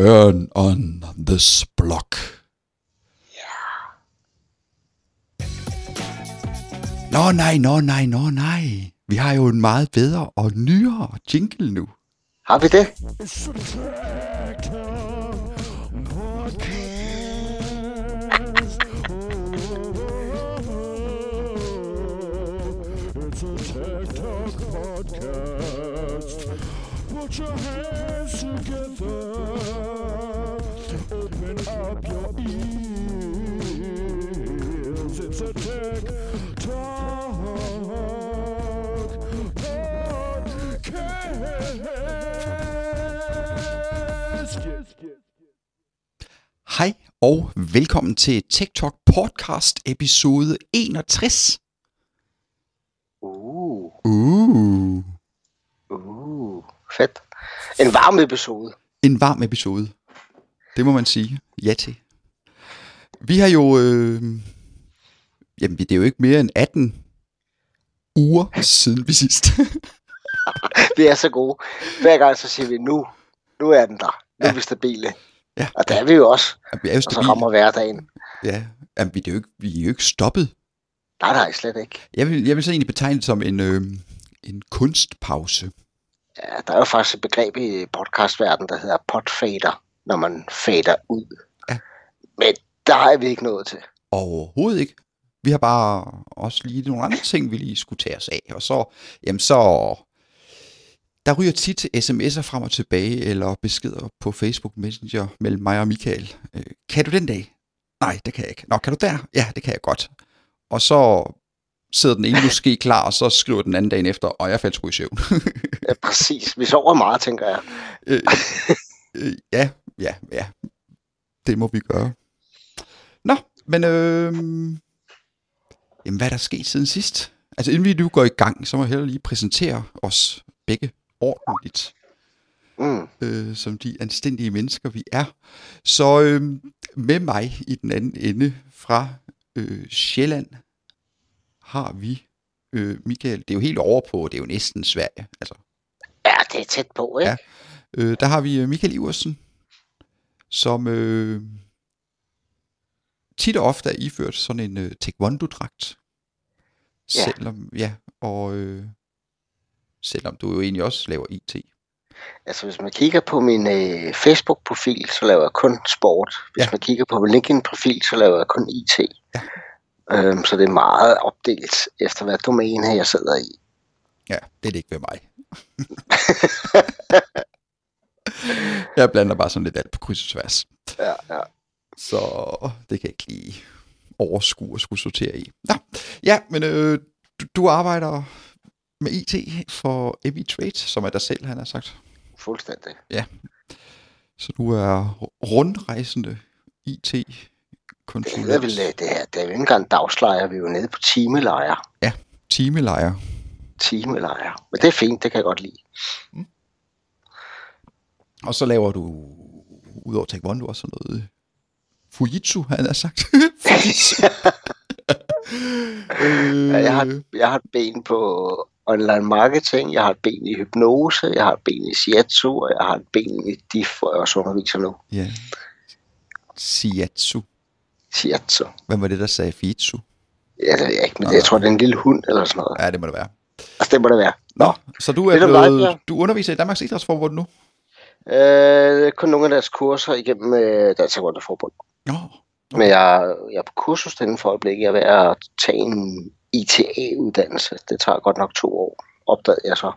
Turn on this block. Nå nej, nå nej, nå nej. Vi har jo en meget bedre og nyere jingle nu. Har vi det? Podcast. Put your hands together. Open up your ears. It's a Tech Talk podcast. Hej og velkommen til TikTok podcast episode 61. Uh, Uh, uh, fedt. En varm episode. en varm episode. Det må man sige ja til. Vi har jo... Øh, jamen, det er jo ikke mere end 18 uger siden vi sidst. Vi er så gode. Hver gang så siger vi, nu, nu er den der. Nu er Ja. vi stabile. Ja. Og der er vi jo også. Jamen, vi er jo Og så stabile. rammer hverdagen. Ja, jamen, vi, er jo ikke, vi er jo ikke stoppet. Nej, nej, slet ikke. Jeg vil, jeg vil så egentlig betegne det som en, øh, en kunstpause. Ja, der er jo faktisk et begreb i podcastverdenen, der hedder podfader, når man fader ud. Ja. Men der er vi ikke nået til. Overhovedet ikke. Vi har bare også lige nogle andre ting, vi lige skulle tage os af. Og så, jamen så, der ryger tit sms'er frem og tilbage, eller beskeder på Facebook Messenger mellem mig og Michael. Øh, kan du den dag? Nej, det kan jeg ikke. Nå, kan du der? Ja, det kan jeg godt. Og så sidder den ene måske klar, og så skriver den anden dagen efter, og jeg faldt sgu i søvn. Ja, præcis. Vi sover meget, tænker jeg. Øh, øh, ja, ja, ja. Det må vi gøre. Nå, men øh, jamen, hvad er der sket siden sidst? Altså inden vi nu går i gang, så må jeg hellere lige præsentere os begge ordentligt, Mm. øh, som de anstændige mennesker vi er. Så øh, med mig i den anden ende fra øh, Sjælland har vi øh, Michael. Det er jo helt over på, det er jo næsten Sverige. Altså, Ja, det er tæt på, ikke? Ja. Øh, der har vi øh, Michael Iversen, som øh, tit og ofte er iført sådan en øh, taekwondo-dragt. Ja. Selvom, ja, og øh, selvom du jo egentlig også laver IT. Altså, hvis man kigger på min øh, Facebook-profil, så laver jeg kun sport. Hvis Ja. man kigger på min LinkedIn-profil, så laver jeg kun IT. Ja. Øhm, så det er meget opdelt efter, hvad domæne jeg sidder i. Ja, det er det ikke ved mig. jeg blander bare sådan lidt alt på kryds og tværs. Ja, ja. Så det kan jeg ikke lige overskue og skulle sortere i. Nå, ja, men øh, du, du arbejder med IT for Evi Trade, som er dig selv, han har sagt. Fuldstændig. Så du er rundrejsende Det IT-konsulent, er, vel, øh, det, her, det er jo ikke engang dagslejer, vi er jo nede på timelejer. timelejer. Timelejer. Men det er fint, det kan jeg godt lide. Og så laver du, udover taekwondo, også sådan noget Fujitsu, han har sagt. Øh, Ja, jeg, har, jeg har et ben på online marketing, jeg har et ben i hypnose, jeg har et ben i shiatsu, og jeg har et ben i DIF, hvor jeg også underviser nu. Ja. Shiatsu. Shiatsu. Hvem var det, der sagde Fujitsu? Ja, det ved jeg ikke, men Nå, jeg tror, det er en lille hund eller sådan noget. Ja, det må det være. Altså, det må det være. Nå, så du er blevet, Per? du underviser i Danmarks Idrætsforbund nu? Øh, kun nogle af deres kurser igennem øh, Dansk Forbund. Nå, Men jeg, jeg er på kursus inden for øjeblikket. Jeg er ved at tage en ITA-uddannelse. Det tager godt nok to år, opdagede jeg så.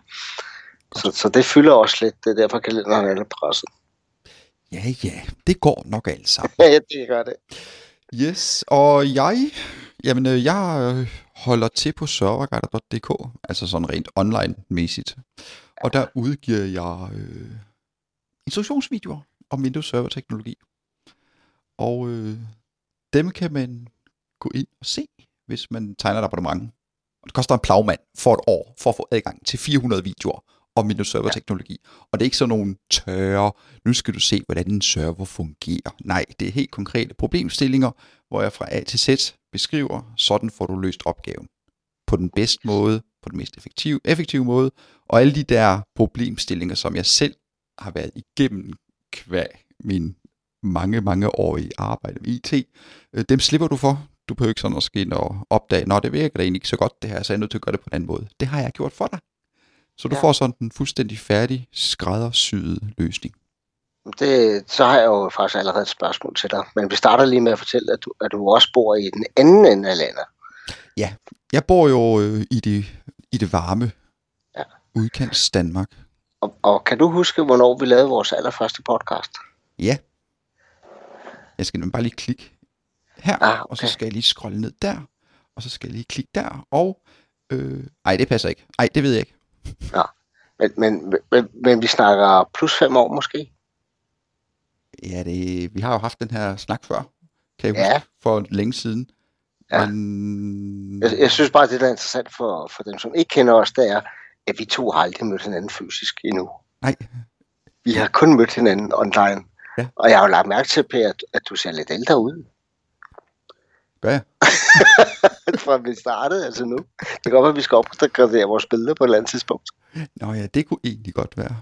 Så, så det fylder også lidt. Det er derfor, kalenderen er lidt presset. ja, ja, det går nok alt sammen. Ja, det gør det. Yes, og jeg, jamen øh, jeg øh, holder til på serverguider.dk, altså sådan rent online-mæssigt. Og der udgiver jeg øh, instruktionsvideoer om Windows Server teknologi. Og øh, dem kan man gå ind og se, hvis man tegner et abonnement. Og det koster en plagmand for et år, for at få adgang til 400 videoer om Windows Server teknologi. Og det er ikke sådan nogle tørre, nu skal du se, hvordan en server fungerer. Nej, det er helt konkrete problemstillinger, hvor jeg fra A til Z beskriver, sådan får du løst opgaven. På den bedste måde, på den mest effektive, effektive måde, og alle de der problemstillinger, som jeg selv har været igennem kvæg min mange, mange år i arbejde med IT, øh, dem slipper du for. Du behøver ikke sådan at skal ind og opdage, nå, det virker da egentlig ikke så godt det her, så jeg er nødt til at gøre det på en anden måde. Det har jeg gjort for dig. Så du ja. Ja. får sådan en fuldstændig færdig, skræddersyet løsning. Det, så har jeg jo faktisk allerede et spørgsmål til dig. Men vi starter lige med at fortælle, at du, at du også bor i den anden ende af landet. Jeg bor jo øh, i, det, i det varme Ja. udkants Danmark. Og, og kan du huske, hvornår vi lavede vores allerførste podcast? Ja. Jeg skal bare lige klikke her, Ah, og så okay. skal jeg lige scrolle ned der, og så skal jeg lige klikke der, og... Øh, ej, det passer ikke. Ej, det ved jeg ikke. Men, men, men, men vi snakker plus fem år måske? Ja, det, vi har jo haft den her snak før, kan jeg Ja. huske, for længe siden. Ja. Men, Jeg, jeg synes bare, det der er interessant for, for dem, som ikke kender os, det er, at vi to har aldrig mødt hinanden fysisk endnu. Nej, Vi har kun mødt hinanden online. Ja. Og jeg har jo lagt mærke til, Per, at, at du ser lidt ældre ud, jeg. fra vi startede, altså nu. Det kan godt være, at vi skal opgradere vores billeder på et eller andet tidspunkt. Nå ja, det kunne egentlig godt være.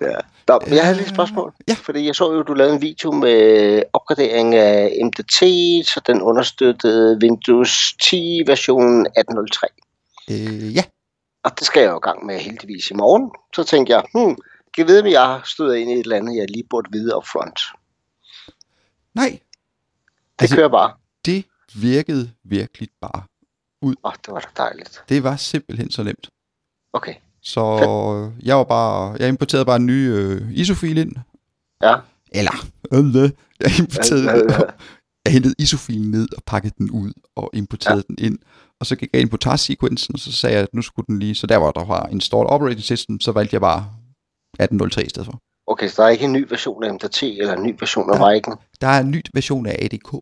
Ja. Nå, men jeg havde lige et spørgsmål. Ja. Fordi jeg så jo, du lavede en video med opgradering af MDT, så den understøttede Windows 10 version 18.03. Øh, ja, Og det skal jeg jo i gang med heldigvis i morgen. Så tænkte jeg, hmm, kan jeg vide, om jeg har stået ind i et eller andet, jeg lige burde vide up front. nej, Det altså, kører bare. Det virkede virkelig bare. Åh, oh, det var da dejligt. Det var simpelthen så nemt. Okay. Så jeg var bare, jeg importerede bare en ny øh, ISO-fil ind. Ja. Eller, øh, jeg importerede, Ja, ja, ja. jeg hentede ISO-filen ned og pakkede den ud og importerede ja. den ind. Og så gik jeg ind på task-sequencen, og så sagde jeg, at nu skulle den lige, så der hvor der var installed operating system, så valgte jeg bare 18.03 i stedet for. Okay, så der er ikke en ny version af MDT eller en ny version af Ja. Viking? Der er en ny version af ADK.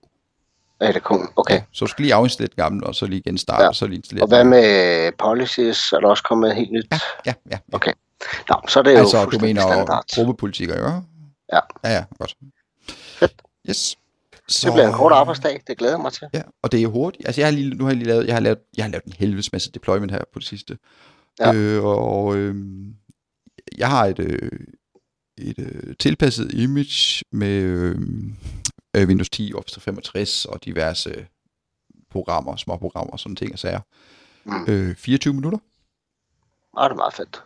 Ja, det kun. Okay. Så du skal lige afinstallere den gamle, og så lige genstarte, ja. Ja. og så lige installere Og hvad med policies? Er der også kommet helt nyt? Ja, ja, ja. Okay. Nå, så er det jo Altså, du fuldstændig mener standard. gruppepolitik, ikke? Ja. Ja, ja, godt. Fedt. Yes. Så, Det bliver en kort arbejdsdag, det glæder jeg mig til. Ja, og det er hurtigt. Altså, jeg har lige, nu har jeg lige lavet, jeg har lavet, jeg har lavet en helvedes masse deployment her på det sidste. Ja. Øh, og øh, jeg har et, øh, et øh, tilpasset image med øh, øh, Windows 10, Office 365 og diverse programmer, små programmer og sådan ting og sager. Mm. Øh, 24 minutter. Ah, det er meget fedt.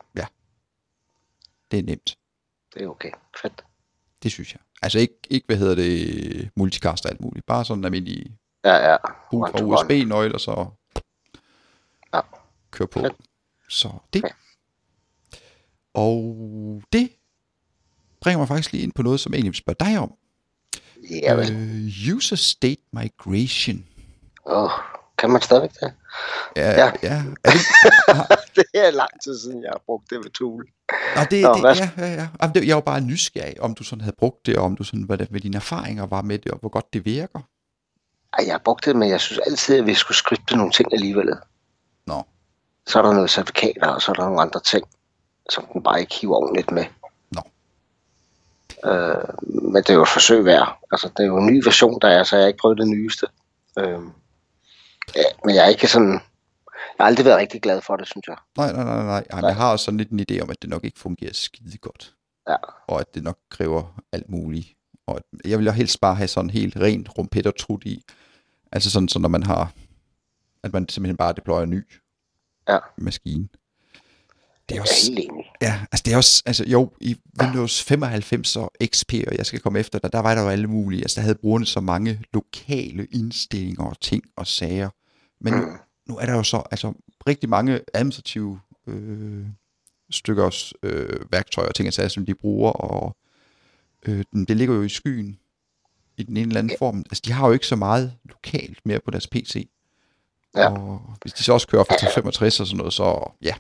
Det er nemt. Det er okay. Fedt. Det synes jeg. Altså ikke, ikke hvad hedder det, multicast og alt muligt. Bare sådan en almindelig Ja, ja. brug one. USB-nøgle, og så Ja. køre på. Fedt. Så det. Okay. Og det bringer mig faktisk lige ind på noget, som jeg egentlig vil spørge dig om. Ja, vel. Øh, user state migration. Åh, kan man stadigvæk det? Ja, Ja. ja. Er det, det er lang tid siden, jeg har brugt det ved Tool. Nå, det, Nå, det, hvad- ja, ja, ja. Jamen, det, jeg var bare nysgerrig, om du sådan havde brugt det, og om du sådan, hvad, hvad dine erfaringer var med det, og hvor godt det virker. Ej, jeg har brugt det, men jeg synes altid, at vi skulle skrifte nogle ting alligevel. Nå. Så er der noget certifikater, og så er der nogle andre ting, som den bare ikke hiver ordentligt med. Øh, men det er jo et forsøg værd. Altså, det er jo en ny version, der er, så jeg har ikke prøvet det nyeste. Øh, ja, men jeg er ikke sådan... Jeg har aldrig været rigtig glad for det, synes jeg. Nej, nej, nej, nej. Jamen, jeg har også sådan lidt en idé om, at det nok ikke fungerer skide godt. Ja. Og at det nok kræver alt muligt. Og jeg vil jo helst bare have sådan helt rent rumpet og trut i. Altså sådan, så når man har, at man simpelthen bare deployer en ny Ja. maskine. Det er også, ja, altså det er også, altså jo, i Windows 95 og XP, og jeg skal komme efter dig, der var der jo alle mulige, altså der havde brugerne så mange lokale indstillinger og ting og sager. Men nu, Mm. nu er der jo så altså rigtig mange administrative øh, stykker øh, værktøjer og ting og sager, som de bruger, og øh, det ligger jo i skyen i den ene eller anden form. Altså, de har jo ikke så meget lokalt mere på deres PC. Ja. Og hvis de så også kører fra 65 og sådan noget, så ja,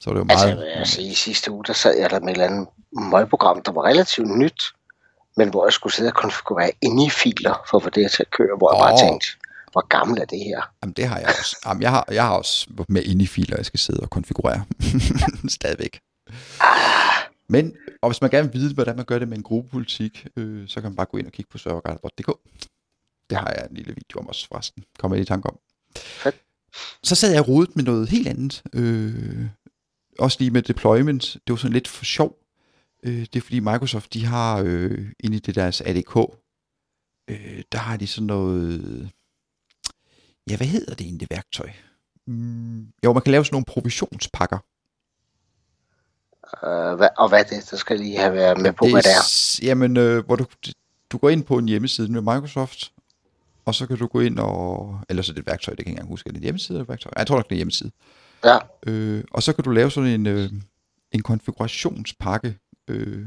så er det jo Altså, meget... jeg vil altså, i sidste uge, der sad jeg der med et eller andet møgprogram, der var relativt nyt, men hvor jeg skulle sidde og konfigurere inde i filer, for at få det her til at køre, hvor jeg bare tænkte, hvor gammel er det her? Jamen, det har jeg også. Jamen, jeg, har, jeg har også med inde i filer, jeg skal sidde og konfigurere. Stadigvæk. Men, og hvis man gerne vil vide, hvordan man gør det med en gruppepolitik, øh, så kan man bare gå ind og kigge på serverguide.dk. Det har jeg en lille video om også forresten. Kommer jeg i tanke om. Fedt. Så sad jeg og rodet med noget helt andet. Øh, også lige med deployment. Det var sådan lidt for sjov. Øh, det er fordi Microsoft, de har øh, inde i det deres ADK, øh, der har de sådan noget... Ja, hvad hedder det egentlig, det værktøj? Mm, jo, man kan lave sådan nogle provisionspakker. Uh, hvad, og hvad er det? Så skal lige have været med på, hvad det er. Jamen, øh, hvor du, du går ind på en hjemmeside med Microsoft, og så kan du gå ind og... Eller så er det et værktøj, det kan jeg ikke engang huske. Er det en hjemmeside eller et værktøj? Jeg tror nok, det er en hjemmeside. Ja, Øh, og så kan du lave sådan en, øh, en konfigurationspakke øh,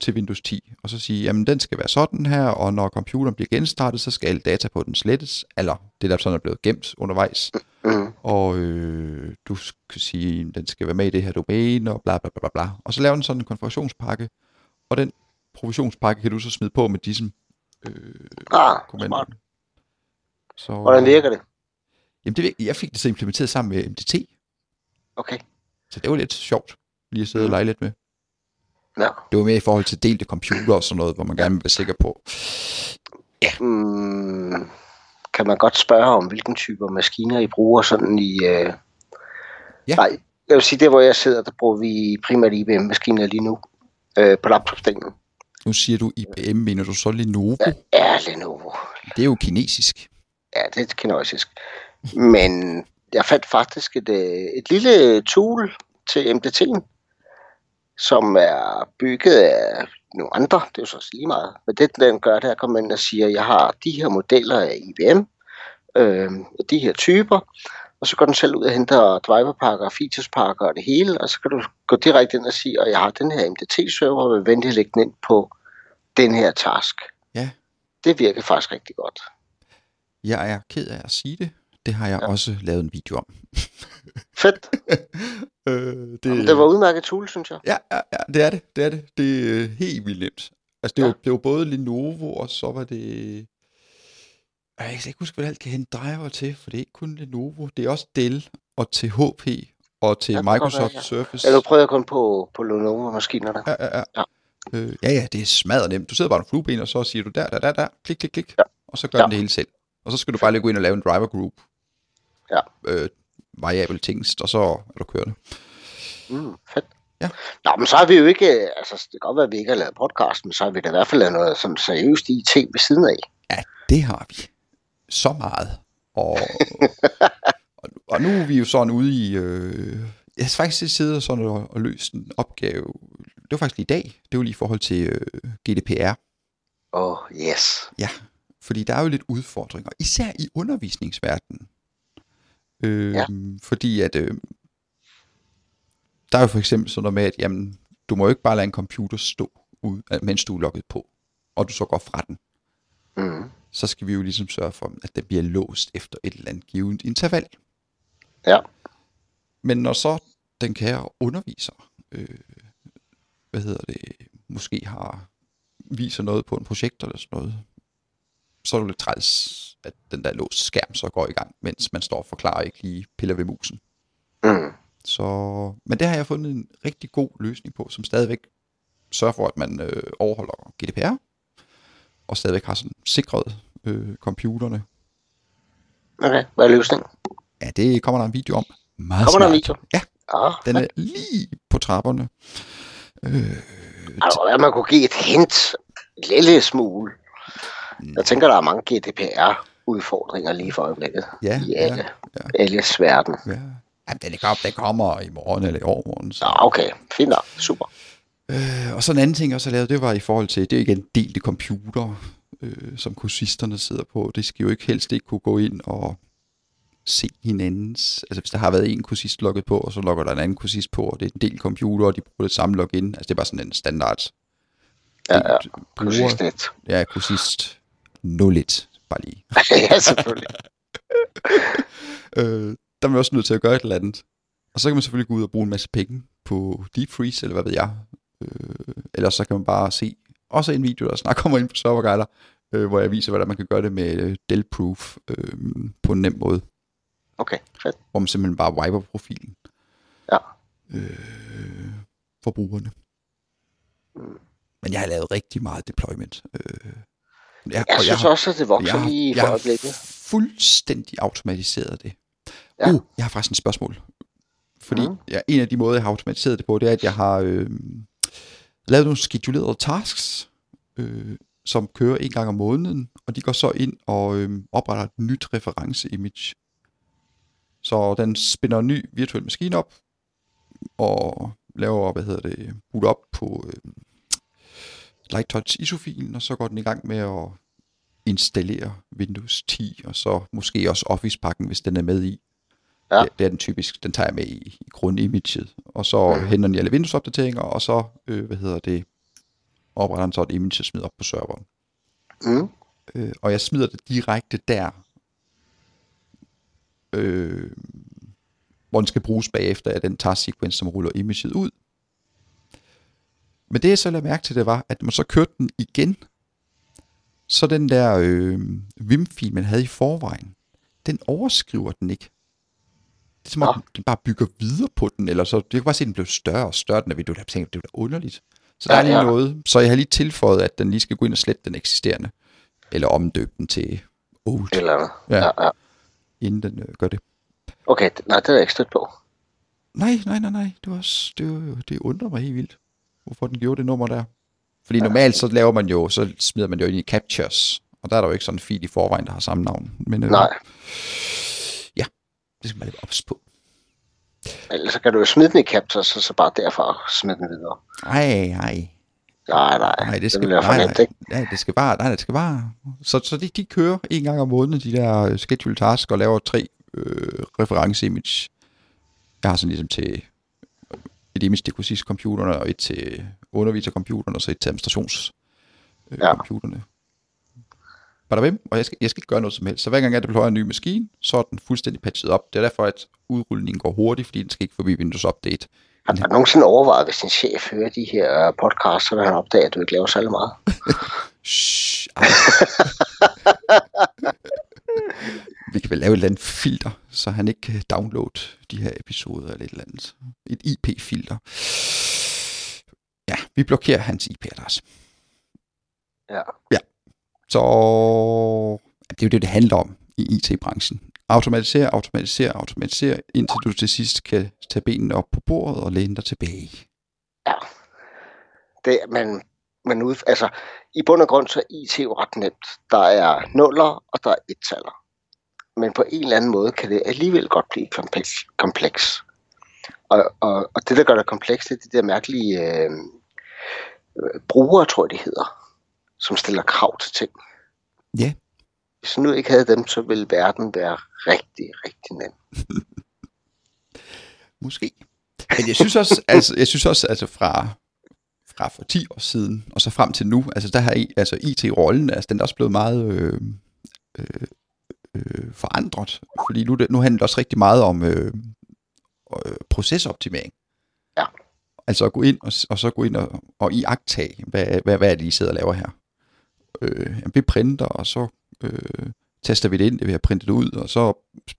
til Windows 10, og så sige, jamen den skal være sådan her, og når computeren bliver genstartet, så skal alle data på den slettes, eller det der sådan er blevet gemt undervejs, mm, og øh, du kan sige, den skal være med i det her domæne, og bla bla bla bla. Og så lave en sådan en konfigurationspakke, og den provisionspakke kan du så smide på med disse øh, ah, kommandoer. Så, Hvordan virker det? Jamen det, jeg fik det så implementeret sammen med MDT, Okay. så det var lidt sjovt lige at sidde og Mm. lege lidt med. Ja. Det var mere i forhold til delte computer og sådan noget, hvor man gerne vil være sikker på. Mm, kan man godt spørge om, hvilken typer maskiner I bruger sådan i... Øh... Ja. Nej, jeg vil sige, der hvor jeg sidder, der bruger vi primært IBM-maskiner lige nu. Øh, på laptopstenen. Nu siger du IBM, mener du så Lenovo? Ja, er Lenovo. Det er jo kinesisk. Ja, det er kinesisk. Men jeg fandt faktisk et, øh, et lille tool til MDT'en, som er bygget af nogle andre. Det er jo så lige meget. Men det, den gør, det er at komme ind og siger, jeg har de her modeller af IBM, øh, de her typer, og så går den selv ud og henter driverpakker, featurespakker og det hele, og så kan du gå direkte ind og sige, og jeg har den her MDT-server, og vil venlig lægge den ind på den her task. Ja. Det virker faktisk rigtig godt. Jeg er ked af at sige det. Det har jeg ja. Også lavet en video om. Fedt. øh, Det, det var udmærket tool, synes jeg. Ja, ja, ja, det er det. Det er det. Det er øh, helt vildt nemt. Altså, det, ja. Var, det var både Lenovo, og så var det... Jeg kan ikke huske, hvad alt kan hente driver til, for det er ikke kun Lenovo. Det er også Dell, og til HP, og til Ja, Microsoft være, ja. Surface. Eller prøvede jeg kun på, på Lenovo-maskinerne. Ja, ja, ja. Ja. Øh, ja, ja, det er smadret nemt. Du sidder bare med flueben, og så siger du der, der, der, der, klik, klik, klik, Ja. og så gør Ja. den det hele selv. Og så skal du bare lige gå ind og lave en driver group. Ja. Øh, variabel tingest, og så er du kørende. Mm, fedt. Ja. Nå, men så har vi jo ikke, altså det kan godt være, at vi ikke har lavet podcast, men så har vi da i hvert fald lavet noget sådan seriøst IT ved siden af. Ja, det har vi. Så meget. Og, og, og nu er vi jo sådan ude i... Øh, jeg har faktisk siddet sådan og, og løst en opgave. Det var faktisk lige i dag. Det var lige i forhold til øh, GDPR. Åh, oh, yes. Ja, fordi der er jo lidt udfordringer, især i undervisningsverdenen. Øh, Ja. Fordi at øh, der er jo for eksempel sådan noget med, at jamen, du må jo ikke bare lade en computer stå, ud, mens du er logget på, og du så går fra den. Mm. Så skal vi jo ligesom sørge for, at den bliver låst efter et eller andet givet interval. Ja. Men når så den kære underviser, øh, hvad hedder det, måske har viser noget på en projekt eller sådan noget, så er det lidt træls, at den der låst skærm så går i gang, mens man står og forklarer ikke lige piller ved musen. Mm. Så, men det har jeg fundet en rigtig god løsning på, som stadigvæk sørger for, at man øh, overholder GDPR, og stadigvæk har sådan sikret øh, computerne. Okay, hvad er løsningen? Ja, det kommer der en video om. Meget Kommer der en snart. video? Ja, Ah, den er lige på trapperne. Øh, altså, hvad man kunne give et hint, en lille smule. Jeg tænker, der er mange GDPR-udfordringer lige for øjeblikket. ja, I ja, alle, ja. alles verden. ja. Jamen, den, kommer, den kommer i morgen eller i overmorgen. Så. Nå, okay, fint nok. Super. Øh, og så en anden ting, jeg også har lavet, det var i forhold til, det er igen delte computer, øh, som kursisterne sidder på. Det skal jo ikke helst ikke kunne gå ind og se hinandens. Altså hvis der har været en kursist logget på, og så logger der en anden kursist på, og det er en del computer, og de bruger det samme login. Altså det er bare sådan en standard. Ja, ja. Kursistnet. Ja, kursist 01, bare lige. ja, selvfølgelig. øh, der er man også nødt til at gøre et eller andet. Og så kan man selvfølgelig gå ud og bruge en masse penge på deep freeze, eller hvad ved jeg. Øh, eller så kan man bare se også en video, der snart kommer ind på serverguider, øh, hvor jeg viser, hvordan man kan gøre det med øh, Dell-proof øh, på en nem måde. Okay, fedt. Hvor man simpelthen bare wiper profilen Ja. øh, for brugerne. Mm. Men jeg har lavet rigtig meget deployment. Øh, jeg, Jeg og synes har- også, at det vokser jeg lige jeg for har øjeblikket. fuldstændig automatiseret det. Ja. Uh, jeg har faktisk et spørgsmål. Fordi mm. ja, en af de måder, jeg har automatiseret det på, det er, at jeg har øh, lavet nogle schedulerede tasks, øh, som kører en gang om måneden, og de går så ind og øh, opretter et nyt reference-image. Så den spænder en ny virtuel maskine op, og laver, hvad hedder det, boot op på øh, Lighttouch ISO-filen, og så går den i gang med at installere Windows 10, og så måske også Office-pakken, hvis den er med i. Ja. Det, det er den typisk, den tager jeg med i, i grundimaget, og så mm. henter den i alle Windows-opdateringer, og så, øh, hvad hedder det, opretter den så et image og smider op på serveren. Mm. Øh, og jeg smider det direkte der, øh, hvor den skal bruges bagefter af den task sequence, som ruller imaget ud. Men det jeg så lagde mærke til, det var, at man så kørte den igen, så den der øh, Vim-fil, man havde i forvejen, den overskriver den ikke. Det er som om, Nå. den bare bygger videre på den, eller så, jeg kan bare se, at den blev større og større, den der video, der tænkte, det var da underligt. Så der Ja, er lige ja. noget, så jeg har lige tilføjet, at den lige skal gå ind og slette den eksisterende, eller omdøbe den til old, eller. Ja. Ja, ja. inden den øh, gør det. Okay, nej, det er jeg ikke stødt på. Nej, nej, nej, nej. Det, var, det, det undrer mig helt vildt, hvorfor den gjorde det nummer der. Fordi ja. normalt så laver man jo, så smider man jo ind i captures, og der er der jo ikke sådan en fil i forvejen, der har samme navn. Men, øh, Nej, Ja, det skal man lidt ops på. ellers så kan du jo smide den i Captures, så, så bare derfra smide den videre. Ej, ej. Nej, nej, Nej, det det skal for nej, nej, ikke? nej, det skal bare, nej, det skal bare. Så, så de, de kører en gang om måneden, de der øh, schedule task, og laver tre øh, reference image. Jeg har sådan ligesom til et image til computerne, og et til undervisercomputerne, og så et til administrationscomputerne. Øh, Ja. computerne. Der og jeg skal, jeg skal ikke gøre noget som helst. Så hver gang jeg deployer en ny maskine, så er den fuldstændig patchet op. Det er derfor, at udrulningen går hurtigt, fordi den skal ikke forbi Windows Update. Har du nogensinde overvejet, hvis din chef hører de her podcasts, så vil han opdage, at du ikke laver særlig meget? Shh. Vi kan vel lave et eller andet filter, så han ikke kan downloade de her episoder eller et eller andet. Et IP-filter. Ja, vi blokerer hans IP-adresse. Ja. Så det er jo det, det handler om i IT-branchen. Automatisere, automatisere, automatisere, indtil du til sidst kan tage benene op på bordet og læne dig tilbage. Ja. Det, men, men ud, altså, i bund og grund så er IT jo ret nemt. Der er nuller, og der er et-taller. Men på en eller anden måde kan det alligevel godt blive kompleks. kompleks. Og, og, og det, der gør det komplekst, det er de der mærkelige øh, brugere, tror jeg, de hedder, som stiller krav til ting. Ja. Hvis nu ikke havde dem, så ville verden være rigtig, rigtig nem. Måske. Men jeg synes også, altså, jeg synes også, altså fra, fra for 10 år siden, og så frem til nu, altså der har I- altså IT-rollen, altså den er også blevet meget øh, øh, øh, forandret, fordi nu, nu handler det også rigtig meget om øh, øh, procesoptimering. Ja. Altså at gå ind og, og så gå ind og, og iagtage, hvad, hvad, hvad er det, I sidder og laver her. Øh, jamen, vi printer, og så øh, taster vi det ind, det vi har printet ud, og så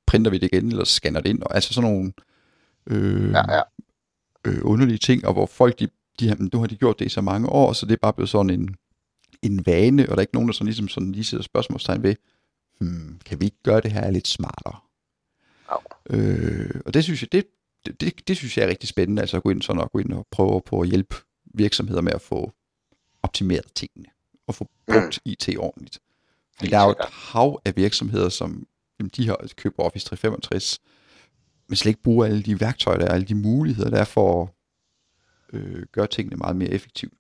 printer vi det igen, eller scanner det ind, og altså sådan nogle øh, Ja, ja. øh, underlige ting, og hvor folk, de, de har, nu har de gjort det i så mange år, så det er bare blevet sådan en, en vane, og der er ikke nogen, der sådan ligesom sådan lige sætter spørgsmålstegn ved, hmm, kan vi ikke gøre det her lidt smartere? Jo. Øh, og det synes jeg, det, det, det, det synes jeg er rigtig spændende, altså at gå ind, sådan og gå ind og prøve på at hjælpe virksomheder med at få optimeret tingene, og få brugt mm. IT ordentligt. Helt der er jo et hav af virksomheder, som jamen, de har købt Office 365, men slet ikke bruger alle de værktøjer, der er, alle de muligheder, der er for at øh, gøre tingene meget mere effektivt.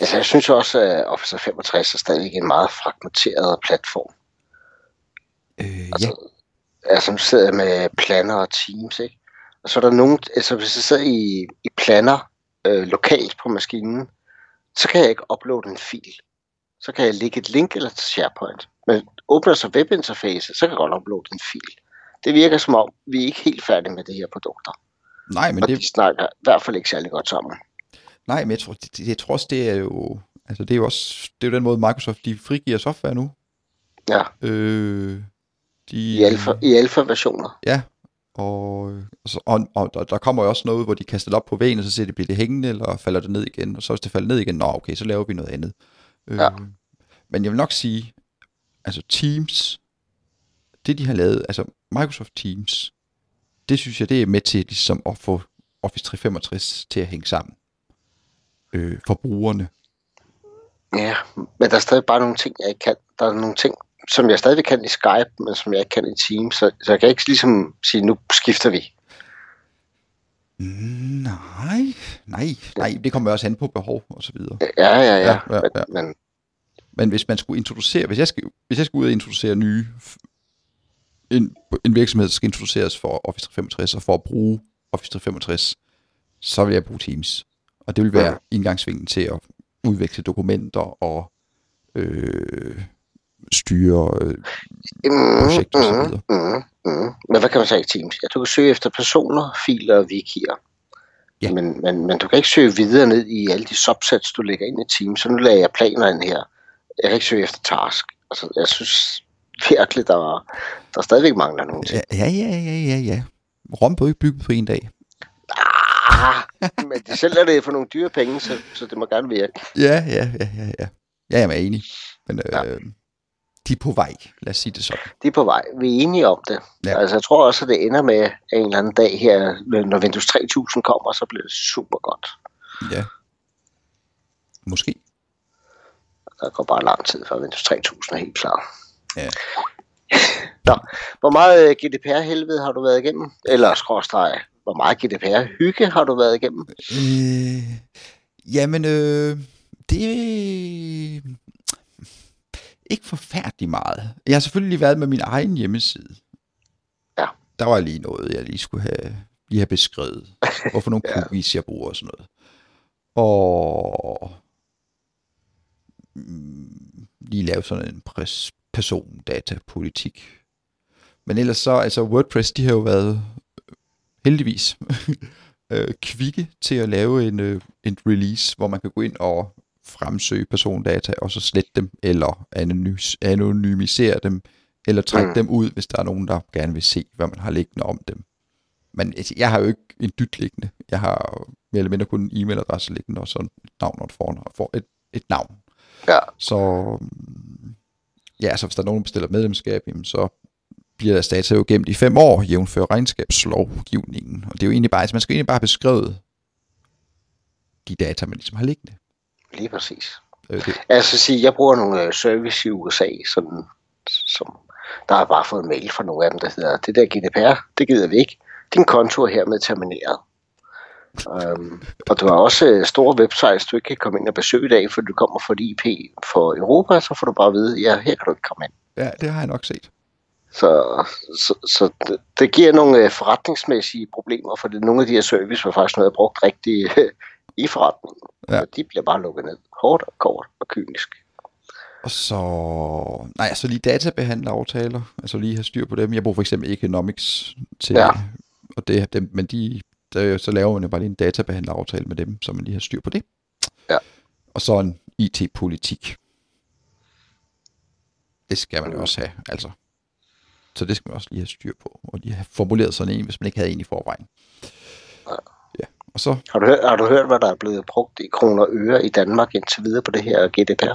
Altså, jeg synes også, at Office 65 er stadig en meget fragmenteret platform. Øh, ja, Altså, altså nu sidder jeg med Planner og Teams, ikke? Og så er der nogen, altså hvis jeg sidder i, i Planner øh, lokalt på maskinen, så kan jeg ikke uploade en fil. Så kan jeg lægge et link eller til SharePoint. Men åbner så webinterface, så kan jeg godt uploade en fil. Det virker som om, vi er ikke helt færdige med det her produkter. nej, men Og det, de snakker i hvert fald ikke særlig godt sammen. nej, men jeg tror, det, det, jeg tror også, det er jo, altså det er jo også, det er jo den måde Microsoft, de frigiver software nu. Ja, Øh, de, i alfa, i alfa-versioner. Ja, og, og, og, og der, der kommer jo også noget, hvor de kaster det op på væggen, og så ser det, bliver det hængende, eller falder det ned igen, og så hvis det falder ned igen, nå okay, så laver vi noget andet. Ja. Øh, men jeg vil nok sige, altså Teams, det de har lavet, altså Microsoft Teams, det synes jeg, det er med til ligesom at få Office 365 til at hænge sammen. øh, for brugerne. Ja, men der er stadig bare nogle ting, jeg ikke kan. Der er nogle ting, som jeg stadig kan i Skype, men som jeg ikke kan i Teams. Så, så jeg kan ikke ligesom sige, nu skifter vi. Nej, nej, nej, det kommer også an på behov og så videre. Ja, ja, ja. Ja, ja, men, ja. men Men hvis man skulle introducere, hvis jeg skal, hvis jeg skal ud og introducere nye, en, en virksomhed, der skal introduceres for Office 365 og for at bruge Office 365, så vil jeg bruge Teams. Og det vil være indgangsvingen til at udveksle dokumenter og øh, styre øh, projekter så videre. Mm, mm. Men hvad kan man sige i Teams? Ja, du kan søge efter personer, filer og wikier. Ja. Men, men, men du kan ikke søge videre ned i alle de subsets, du lægger ind i Teams. Så nu lagde jeg planer ind her. Jeg kan ikke søge efter task. Altså, jeg synes virkelig, der, er- der stadigvæk mangler nogle ting. Ja, ja, ja, ja, ja, ja. Rom blev ikke bygget på en dag. Ah, men de sælger det for nogle dyre penge, så, så det må gerne virke. Ja, ja, ja, ja, ja. Ja, jeg er enig. Men øh, Ja. De er på vej, lad os sige det sådan. De er på vej. Vi er enige om det. Ja. Altså, jeg tror også, at det ender med at en eller anden dag her, når Windows 3000 kommer, så bliver det super godt. Ja. Måske. Der går bare lang tid, før Windows 3000 er helt klar. Ja. Nå, hvor meget øh, GDPR-helvede har du været igennem? Eller skråstreg, hvor meget GDPR-hygge har du været igennem? Øh, jamen, øh, det ikke forfærdeligt meget. Jeg har selvfølgelig lige været med min egen hjemmeside. Ja. Der var lige noget, jeg lige skulle have, lige have beskrevet. Hvorfor nogle Ja. cookies, jeg bruger og sådan noget. Og mm, lige lave sådan en pres, persondatapolitik. Men ellers så, altså WordPress, de har jo været heldigvis øh, kvikke til at lave en, øh, en release, hvor man kan gå ind og fremsøge persondata, og så slette dem, eller anonymisere dem, eller trække mm. Dem ud, hvis der er nogen, der gerne vil se, hvad man har liggende om dem. Men altså, jeg har jo ikke en dyt liggende. Jeg har mere eller mindre kun en e-mailadresse liggende, og så et navn og et fornavn. For et, et navn. Ja. Så mm, ja, så hvis der er nogen, der bestiller medlemskab, jamen, så bliver deres data jo gemt i fem år, jævnfør regnskabslovgivningen. Og det er jo egentlig bare, altså man skal egentlig bare have beskrevet de data, man ligesom har liggende. Lige præcis. Øh, det, Altså sige, jeg bruger nogle øh, service i USA, sådan, som der har bare fået en mail fra nogle af dem, der hedder, det der GDPR, det gider vi ikke. Din konto er hermed termineret. Um, og du har også øh, store websites, du ikke kan komme ind og besøge i dag, for du kommer fra IP for Europa, så får du bare at vide, ja, her kan du ikke komme ind. ja, det har jeg nok set. Så, så, så det, det giver nogle øh, forretningsmæssige problemer, for det, nogle af de her service var faktisk noget, jeg brugt rigtig øh, i forretningen. Ja. Og de bliver bare lukket ned. Hårdt og kort og kynisk. Og så, nej, så lige databehandleraftaler, altså lige have styr på dem. Jeg bruger for eksempel Economics til, Ja. og det, dem, men de, der, så laver man jo bare lige en databehandleraftale med dem, så man lige har styr på det. Ja. Og så en IT-politik. Det skal man jo også have, altså. Så det skal man også lige have styr på, og lige have formuleret sådan en, hvis man ikke havde en i forvejen. Ja. Og så, Har du, hørt, har du hørt, hvad der er blevet brugt i kroner og øre i Danmark indtil videre på det her GDPR?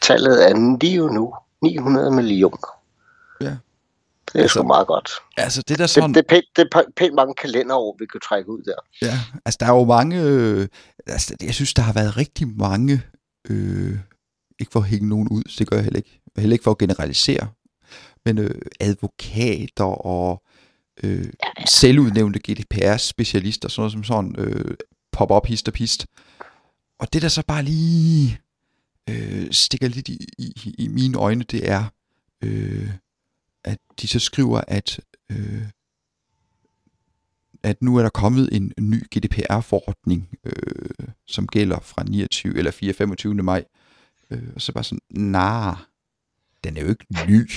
Tallet er lige nu 900 millioner. Ja. Det er Altså, sgu meget godt. altså det der Det, sådan... det, er pænt, det er pænt- pænt mange kalenderår, vi kan trække ud der. Ja, altså der er jo mange, øh, altså jeg synes, der har været rigtig mange, øh, ikke for at hænge nogen ud, det gør jeg heller ikke, heller ikke for at generalisere, men øh, advokater og øh, selvudnævnte GDPR-specialister, sådan noget som sådan, øh, pop op hist og pist. Og det der så bare lige øh, stikker lidt i, i, i mine øjne, det er, øh, at de så skriver, at øh, at nu er der kommet en ny GDPR-forordning, øh, som gælder fra 29 eller 4. 25. maj. Øh, og så bare sådan, nej, den er jo ikke ny.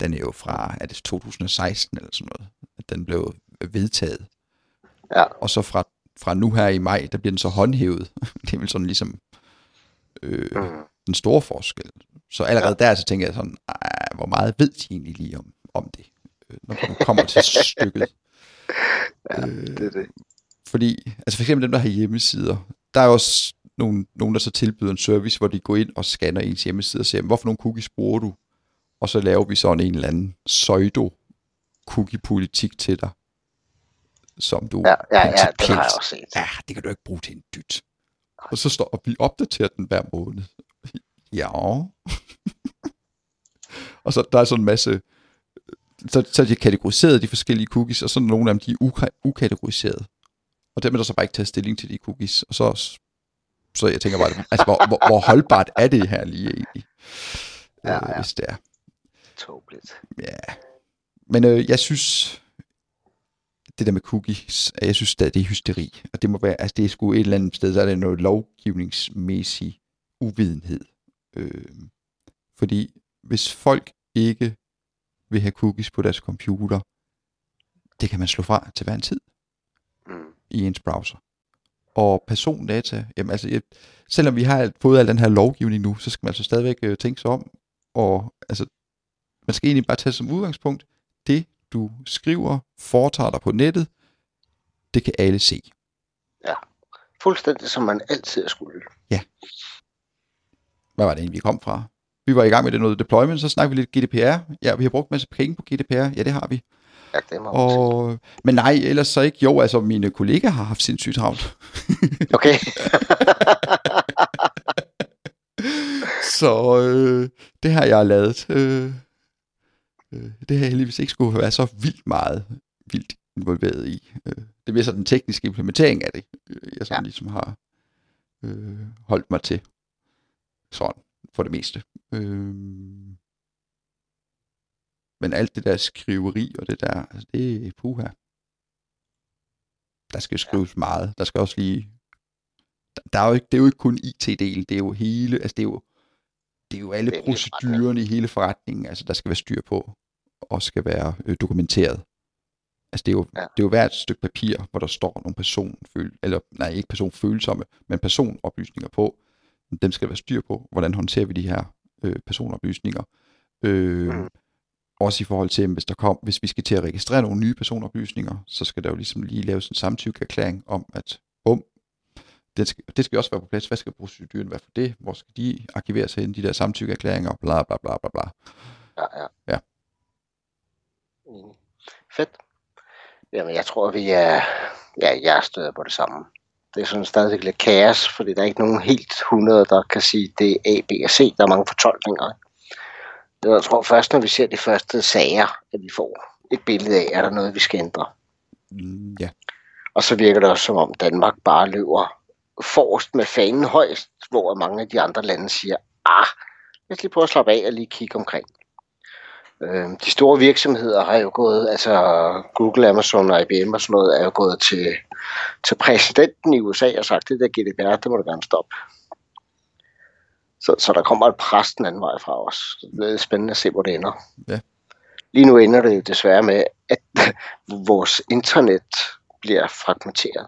Den er jo fra, er det 2016 eller sådan noget, at den blev vedtaget. Ja. Og så fra, fra nu her i maj, der bliver den så håndhævet. det er vel sådan ligesom øh, Mm. den store forskel. Så allerede der, så tænker jeg sådan, "Ej, hvor meget ved de egentlig lige om, om det, øh, når det kommer til stykket. Ja, Øh, det er det. fordi, altså for eksempel dem, der har hjemmesider, der er også nogle, nogen, der så tilbyder en service, hvor de går ind og scanner ens hjemmeside og siger, "Jamen, hvorfor nogle cookies bruger du? Og så laver vi sådan en eller anden pseudo cookie-politik til dig. som du Ja, ja, ja, principielt- har jeg også set. Ja, det kan du ikke bruge til en dyt. Og så står, og vi opdaterer den hver måned. Ja. og så der er sådan en masse, så, så de kategoriseret, de forskellige cookies, og så er nogle af dem, de er uka- ukategoriseret. Og dem er der så bare ikke taget stilling til de cookies. Og så, så jeg tænker bare, altså, hvor, hvor, hvor holdbart er det her lige egentlig? Ja, Øh, ja. Hvis det er. Tåbeligt. Ja. Men øh, jeg synes, det der med cookies, jeg synes stadig, det er hysteri. Og det må være, altså det er sgu et eller andet sted, så er det noget lovgivningsmæssig uvidenhed. Øh, fordi hvis folk ikke vil have cookies på deres computer, det kan man slå fra til hver en tid Mm. i ens browser. Og persondata, jamen altså, jeg, selvom vi har fået al den her lovgivning nu, så skal man altså stadigvæk øh, tænke sig om, og altså, man skal egentlig bare tage som udgangspunkt, det du skriver, foretager dig på nettet, det kan alle se. Fuldstændig som man altid er skulle. Hvad var det egentlig, vi kom fra? Vi var i gang med det noget deployment, så snakkede vi lidt GDPR. Ja, vi har brugt en masse penge på GDPR. Ja, det har vi. Ja, det må. Og, men nej, ellers så ikke. Jo, altså mine kollegaer har haft sindssygt travlt. Okay. Så øh, det har jeg lavet. Øh, øh, det har jeg heldigvis ikke skulle være så vildt meget vildt involveret i. Øh, det er mere så den tekniske implementering af det, øh, jeg sådan ja. Ja. ligesom har øh, holdt mig til. Sådan, for det meste. Øh, men alt det der skriveri og det der, altså det er puha. Der skal skrives meget. Der skal også lige... Der, der er jo ikke, det er jo ikke kun IT-delen, det er jo hele, altså det er jo, det er jo alle er procedurerne i hele forretningen, altså der skal være styr på, og skal være øh, dokumenteret. Altså det er, jo, ja. Det er jo hvert stykke papir, hvor der står nogle personføl, eller nej, ikke personfølsomme, men personoplysninger på. Dem skal der være styr på. Hvordan håndterer vi de her øh, personoplysninger? Øh, Mhm. Også i forhold til, hvis, der kom, hvis vi skal til at registrere nogle nye personoplysninger, så skal der jo ligesom lige laves en samtykkeerklæring om, at bum, det skal, det skal også være på plads. Hvad skal proceduren være for det? Hvor skal de arkiveres hen, de der samtykkeerklæringer? Bla bla bla bla bla. Ja, ja. Ja. Enig. Fedt. Jamen, jeg tror, vi er, ja, jeg er støder på det samme. Det er sådan stadigvæk lidt kaos, fordi der er ikke nogen helt 100, der kan sige, det er A, B og C. Der er mange fortolkninger. Jeg tror først, når vi ser de første sager, at vi får et billede af, er der noget, vi skal ændre. Mm, ja, Og så virker det også som om Danmark bare løber forrest med fanen højst, hvor mange af de andre lande siger, ah, lad os lige prøve at slappe af og lige kigge omkring. Øh, de store virksomheder har jo gået, altså Google, Amazon og IBM og sådan noget, er jo gået til, til præsidenten i USA og sagt, det der GDPR, det må du gerne stoppe. Så, så der kommer et pres den anden vej fra os. Det er spændende at se, hvor det ender. Ja. Lige nu ender det jo desværre med, at vores internet bliver fragmenteret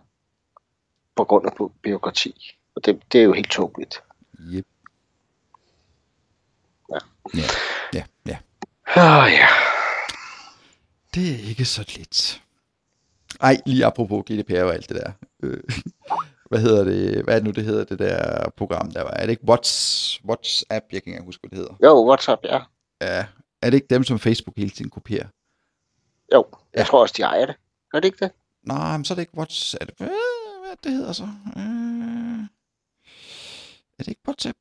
på grund af byråkrati. Og det, det er jo helt tåbeligt. yep. Ja. Ja, ja, ja. Oh, ja. Det er ikke så let. Ej, lige apropos GDPR og alt det der. Øh, hvad hedder det? Hvad er det nu, det hedder, det der program, der var? Er det ikke Whats, WhatsApp? Jeg kan ikke engang huske, hvad det hedder. Jo, WhatsApp, ja. Ja. Er det ikke dem, som Facebook hele tiden kopierer? Jo, jeg Ja. tror også, de ejer det. Gør det ikke det? Nej, men så er det ikke WhatsApp. Er hvad, hvad det hedder så? Øh, er det ikke WhatsApp?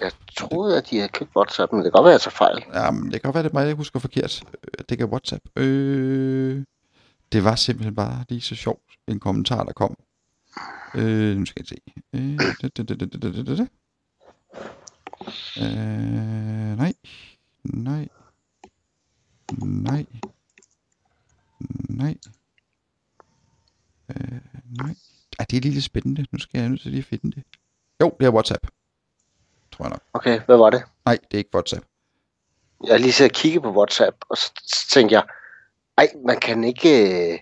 Jeg troede, at de havde købt WhatsApp, men det kan godt være, at jeg tager fejl. Jamen, det kan godt være, det er mig, jeg husker forkert. Øh, det kan WhatsApp. Øh, det var simpelthen bare lige så sjovt en kommentar, der kom. Øh, nu skal jeg se. Øh, øh nej. Nej. Nej. Nej. Øh, nej. Ej, det er lige lidt spændende. Nu skal jeg nødt til lige finde det. Jo, det er WhatsApp. Okay, hvad var det? Nej, det er ikke WhatsApp. Jeg lige og kigget på WhatsApp, og så, så tænkte jeg, ej, man kan ikke... øh,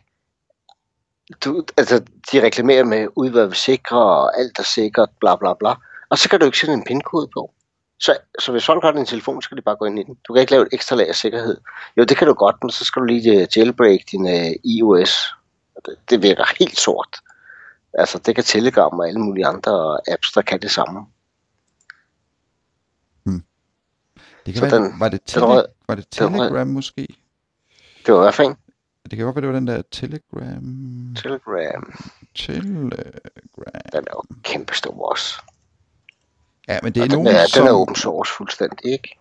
Du, altså, de reklamerer med udvalg sikre, og alt er sikkert, bla bla bla. Og så kan du ikke sætte en pindkode på. Så, så hvis folk har din telefon, så skal de bare gå ind i den. Du kan ikke lave et ekstra lag af sikkerhed. Jo, det kan du godt, men så skal du lige øh, jailbreak din uh, iOS. Det, det virker helt sort. Altså, det kan Telegram og alle mulige andre apps, der kan det samme. Det kan Så være, den- var det, den tele, var det den Telegram måske? Det var i hvert fald Det kan godt være, det var den der Telegram... Telegram, Telegram... den er jo kæmpestor også. Ja, men det er, Og den nogen, er, som, den er open source fuldstændig, ikke?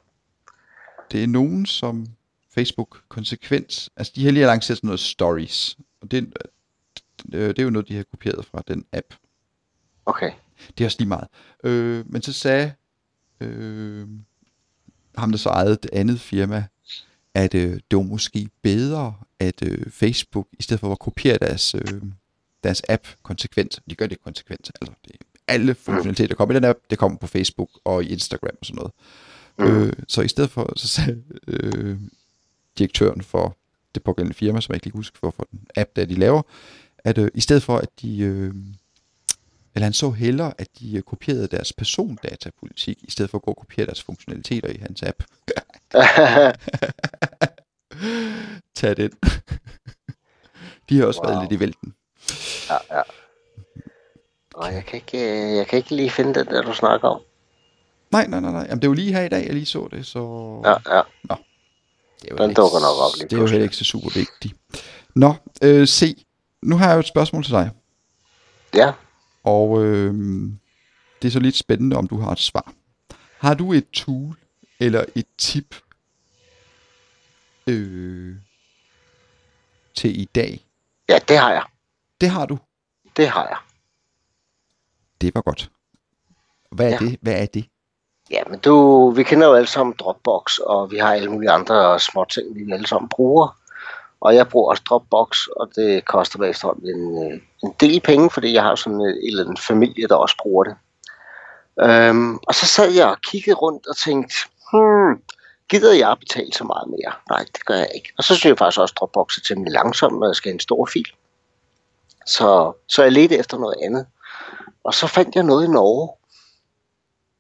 det er nogen, som Facebook konsekvent... Altså, de har lige lanceret sådan noget stories. Og det, øh, det er jo noget, de har kopieret fra den app. Okay. Det er også lige meget. Øh, men så sagde øh, ham, der så ejede det andet firma, at øh, det var måske bedre, at øh, Facebook, i stedet for at kopiere deres, øh, deres app konsekvent, de gør det konsekvent, altså det, alle funktionaliteter, der kommer i den app, det kommer på Facebook og i Instagram og sådan noget. Mm. Øh, så i stedet for, så sagde øh, direktøren for det pågældende firma, som jeg ikke lige husker, hvorfor den app, der de laver, at øh, i stedet for, at de... Øh, eller han så hellere, at de øh, kopierede deres persondatapolitik, i stedet for at gå og kopiere deres funktionaliteter i hans app. Tag den. de har også wow. været lidt i vælten. ja, ja. Og jeg kan, ikke, øh, jeg kan ikke lige finde den der, du snakker om. Nej, nej, nej, nej. Jamen, det er jo lige her i dag, jeg lige så det, så... Ja, ja. det er den ikke- dukker nok op lige Det er jo heller ikke så super vigtigt. Nå, øh, se. Nu har jeg jo et spørgsmål til dig. Ja. Og øh, det er så lidt spændende, om du har et svar. Har du et tool eller et tip øh, til i dag? Ja, det har jeg. Det har du. Det har jeg. Det var godt. Hvad er Ja. det? Hvad er det? Ja, men du, vi kender jo alle sammen Dropbox, og vi har alle mulige andre små ting, vi alle sammen bruger. Og jeg bruger også Dropbox, og det koster mig efterhånden en, øh, en del penge, fordi jeg har sådan en, en eller anden familie, der også bruger det. Øhm, og så sad jeg og kiggede rundt og tænkte, hmm, gider jeg betale så meget mere? Nej, det gør jeg ikke. Og så synes jeg faktisk også, at Dropbox er temmelig langsom, når jeg skal have en stor fil. Så, så jeg ledte efter noget andet. Og så fandt jeg noget i Norge,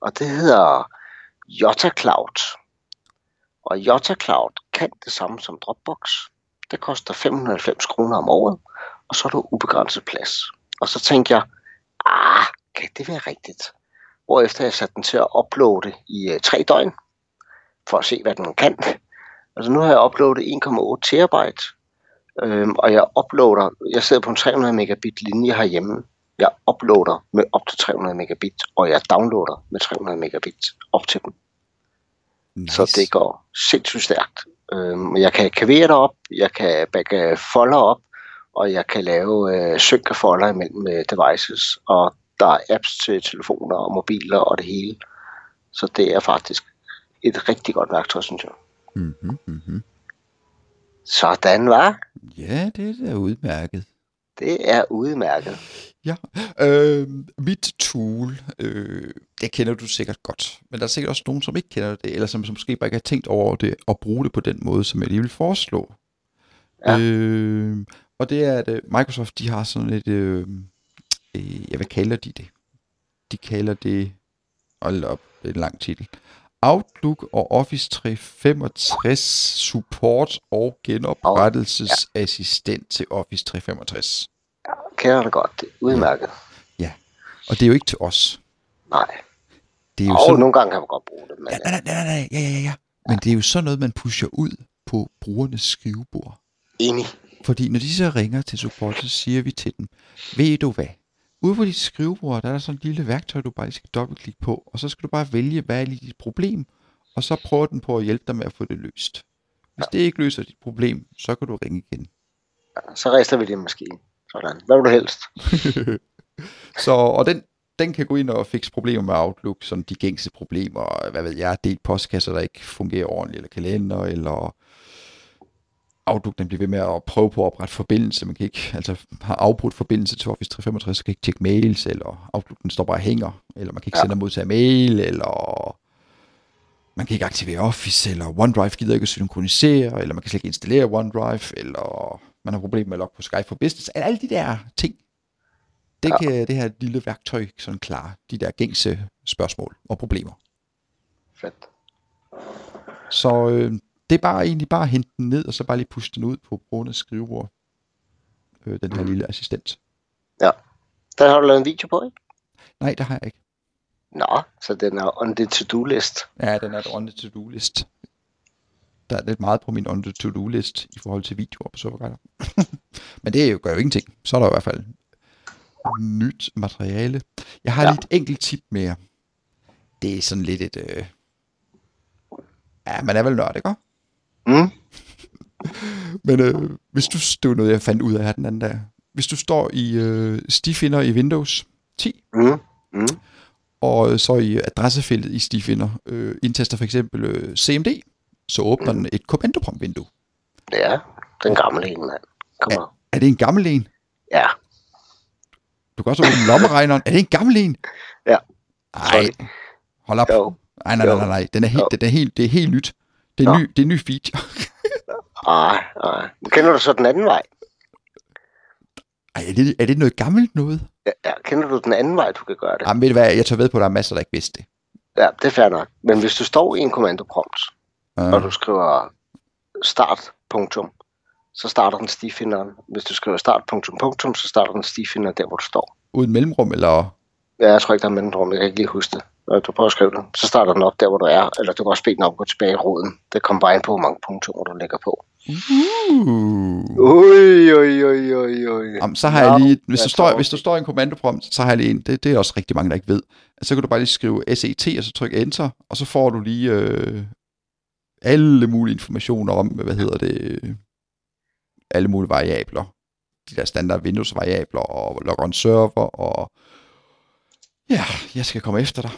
og det hedder Jota Cloud. Og Jota Cloud kan det samme som Dropbox. Det koster 590 kroner om året, og så er du ubegrænset plads. Og så tænkte jeg, ah, kan det være rigtigt? Hvorefter jeg satte den til at uploade i uh, tre døgn, for at se, hvad den kan. Altså nu har jeg uploadet 1,8 terabyte, øhm, og jeg uploader, jeg sidder på en 300 megabit linje herhjemme. Jeg uploader med op til 300 megabit, og jeg downloader med 300 megabit op til dem. Nice. Så det går sindssygt stærkt. Øhm, jeg kan det op, jeg kan bagge folder op, og jeg kan lave øh, sync af folder imellem øh, devices, og der er apps til telefoner og mobiler og det hele. Så det er faktisk et rigtig godt værktøj, synes jeg. Mm-hmm, mm-hmm. Sådan var. Ja, det er udmærket. Det er udmærket. Ja, øh, mit tool, øh, det kender du sikkert godt, men der er sikkert også nogen, som ikke kender det, eller som, som måske bare ikke har tænkt over det, og bruge det på den måde, som jeg lige vil foreslå. Ja. Øh, og det er, at øh, Microsoft, de har sådan et, øh, øh, jeg hvad kalder de det? De kalder det, hold op, det er en lang titel, Outlook og Office 365 support og genoprettelsesassistent til Office 365. Kender det godt. Det er udmærket. Og det er jo ikke til os. Nej. Det er jo Og sådan, nogle gange kan man godt bruge det, men Ja, nej, nej, nej, nej, ja, ja, ja. Men det er jo sådan noget, man pusher ud på brugernes skrivebord. enig. Fordi når de så ringer til support, så siger vi til dem, ved du hvad? Ude på dit skrivebord, der er der sådan et lille værktøj, du bare skal dobbeltklikke på, og så skal du bare vælge, hvad er lige dit problem, og så prøver den på at hjælpe dig med at få det løst. Hvis det ikke løser dit problem, så kan du ringe igen. Så rester vi din maskine. Sådan. Hvad vil du helst? Så, og den, den kan gå ind og fikse problemer med Outlook, sådan de gængse problemer, hvad ved jeg, delt postkasser, der ikke fungerer ordentligt, eller kalender, eller Outlook, den bliver ved med at prøve på at oprette forbindelse, man kan ikke, altså har afbrudt forbindelse til Office 365, så kan ikke tjekke mails, eller Outlook, den står bare og hænger, eller man kan ikke Ja. sende og modtage mail, eller man kan ikke aktivere Office, eller OneDrive gider ikke at synkronisere, eller man kan slet ikke installere OneDrive, eller man har problemer med at logge på Skype for Business. Alle de der ting, det Ja. kan det her lille værktøj sådan klare, de der gængse spørgsmål og problemer. Fedt. Så øh, det er bare egentlig bare at hente den ned, og så bare lige puste den ud på brugernes skrivebord. Øh, den her Mhm. lille assistent. Den har du lavet en video på, ikke? Nej, det har jeg ikke. Nå, så den er on the to-do list. Ja, den er on the to-do list. der er lidt meget på min on the to-do-list i forhold til videoer på Serverguider. Men det jo, gør jo ingenting. Så er der i hvert fald nyt materiale. Jeg har Ja. lige et enkelt tip mere. Det er sådan lidt et... Øh... Ja, man er vel nørd, ikke? Mm? Men øh, hvis du, det var noget, jeg fandt ud af her den anden dag. Hvis du står i øh, stifinder i Windows 10, Mm? Mm? og øh, så i adressefeltet i stifinder øh, indtaster for eksempel øh, CMD, så åbner den et kommandoprompt-vindue. Ja, den gamle en, mand. Kom ja. Er det en gammel en? ja. Du kan også åbne lommeregneren. Er det en gammel en? Ja. Nej, hold op. Jo. Nej, nej, nej, nej, nej. Den er helt, Jo. den er helt, det er helt nyt. Det er, Nå. ny, det er en ny feature. Ej, ej. Kender du så den anden vej? Ej, er det, er det noget gammelt noget? Ja, ja. Kender du den anden vej, du kan gøre det? Jamen, ved du hvad, jeg tager ved på, at der er masser, der ikke vidste det. Ja, det er fair nok. Men hvis du står i en kommandoprompt, Uh, og du skriver start, punktum, så starter den stifinderen. Hvis du skriver start, punktum, punktum, så starter den stifinderen der, hvor du står. uden mellemrum, eller... Ja, jeg tror ikke, der er mellemrum. Jeg kan ikke lige huske det. Når du prøver at skrive det, så starter den op der, hvor du er. Eller du kan også bede den om at gå tilbage i roden. Det kommer bare ind på, hvor mange punktummer du lægger på. Uh. Ui, ui, ui, ui, ui. Jamen, så har jeg lige, hvis, jeg du står, hvis du står i en kommandoprompt, så har jeg lige en, det, det er også rigtig mange, der ikke ved. Så kan du bare lige skrive SET, og så trykke Enter, og så får du lige øh, alle mulige informationer om, hvad hedder det, øh, alle mulige variabler. De der standard Windows-variabler, og log on server, og ja, jeg skal komme efter dig.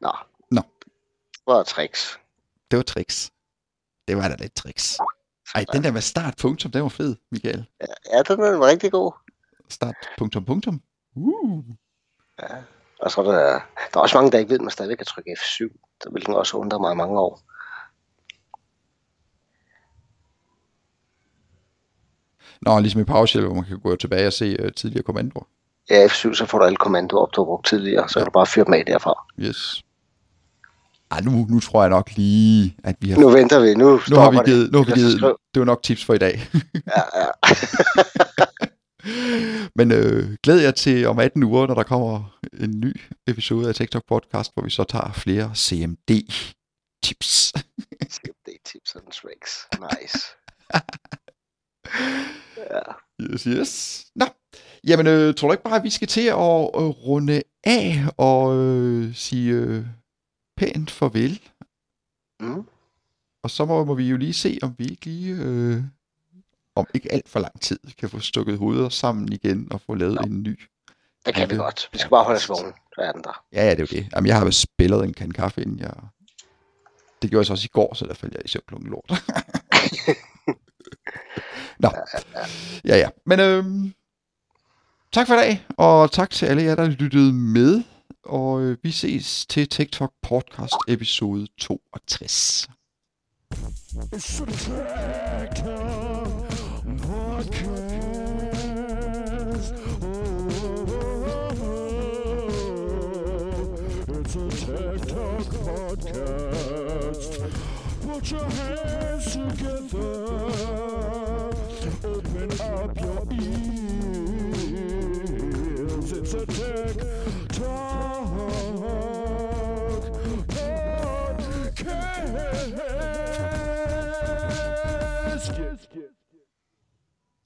Nå. Nå. Hvor er tricks? Det var tricks. Det var da lidt tricks. Ej, den der med start punktum, den var fed, Michael. Ja, den er rigtig god. Start punktum punktum. Uh. Ja. Og så er der, der er også mange, der ikke ved, at man stadigvæk kan trykke F7. Det vil den også undre mig mange år. Nå, ligesom i PowerShell, hvor man kan gå tilbage og se uh, tidligere kommandoer. Ja, F7, så får du alle kommandoer op, du har brugt tidligere. Så kan du bare fyre dem af derfra. Yes. Ej, nu, nu tror jeg nok lige, at vi har... Nu venter vi. Nu, nu har vi stopper det. givet... Nu har vi givet det var nok tips for i dag. Ja, ja. Men øh, glæd jer til om 18 uger, når der kommer en ny episode af TikTok Podcast, hvor vi så tager flere CMD-tips. Det er tips and tricks. Nice. Ja. Yes, yes. Nå, jamen, øh, tror du ikke bare, at vi skal til at øh, runde af og øh, sige øh, pænt farvel? Mm. Og så må, må vi jo lige se, om vi ikke lige, øh, om ikke alt for lang tid, kan få stukket hovedet sammen igen og få lavet Nå. en ny. Det kan vi det- godt. Vi skal bare holde os vågne. Så er den der. Ja, ja, det er jo det. Jamen, jeg har jo spillet en kan kaffe, inden jeg... Det gjorde jeg så også i går, så der faldt jeg i søvn klokken lort. Nå. Ja, ja. Men øhm, tak for i dag, og tak til alle jer, der lyttede med. Og øh, vi ses til TikTok Podcast episode 62. It's a tractor podcast. Oh, it's a TikTok podcast. Put your hands together. Open up your ears. It's a TikTok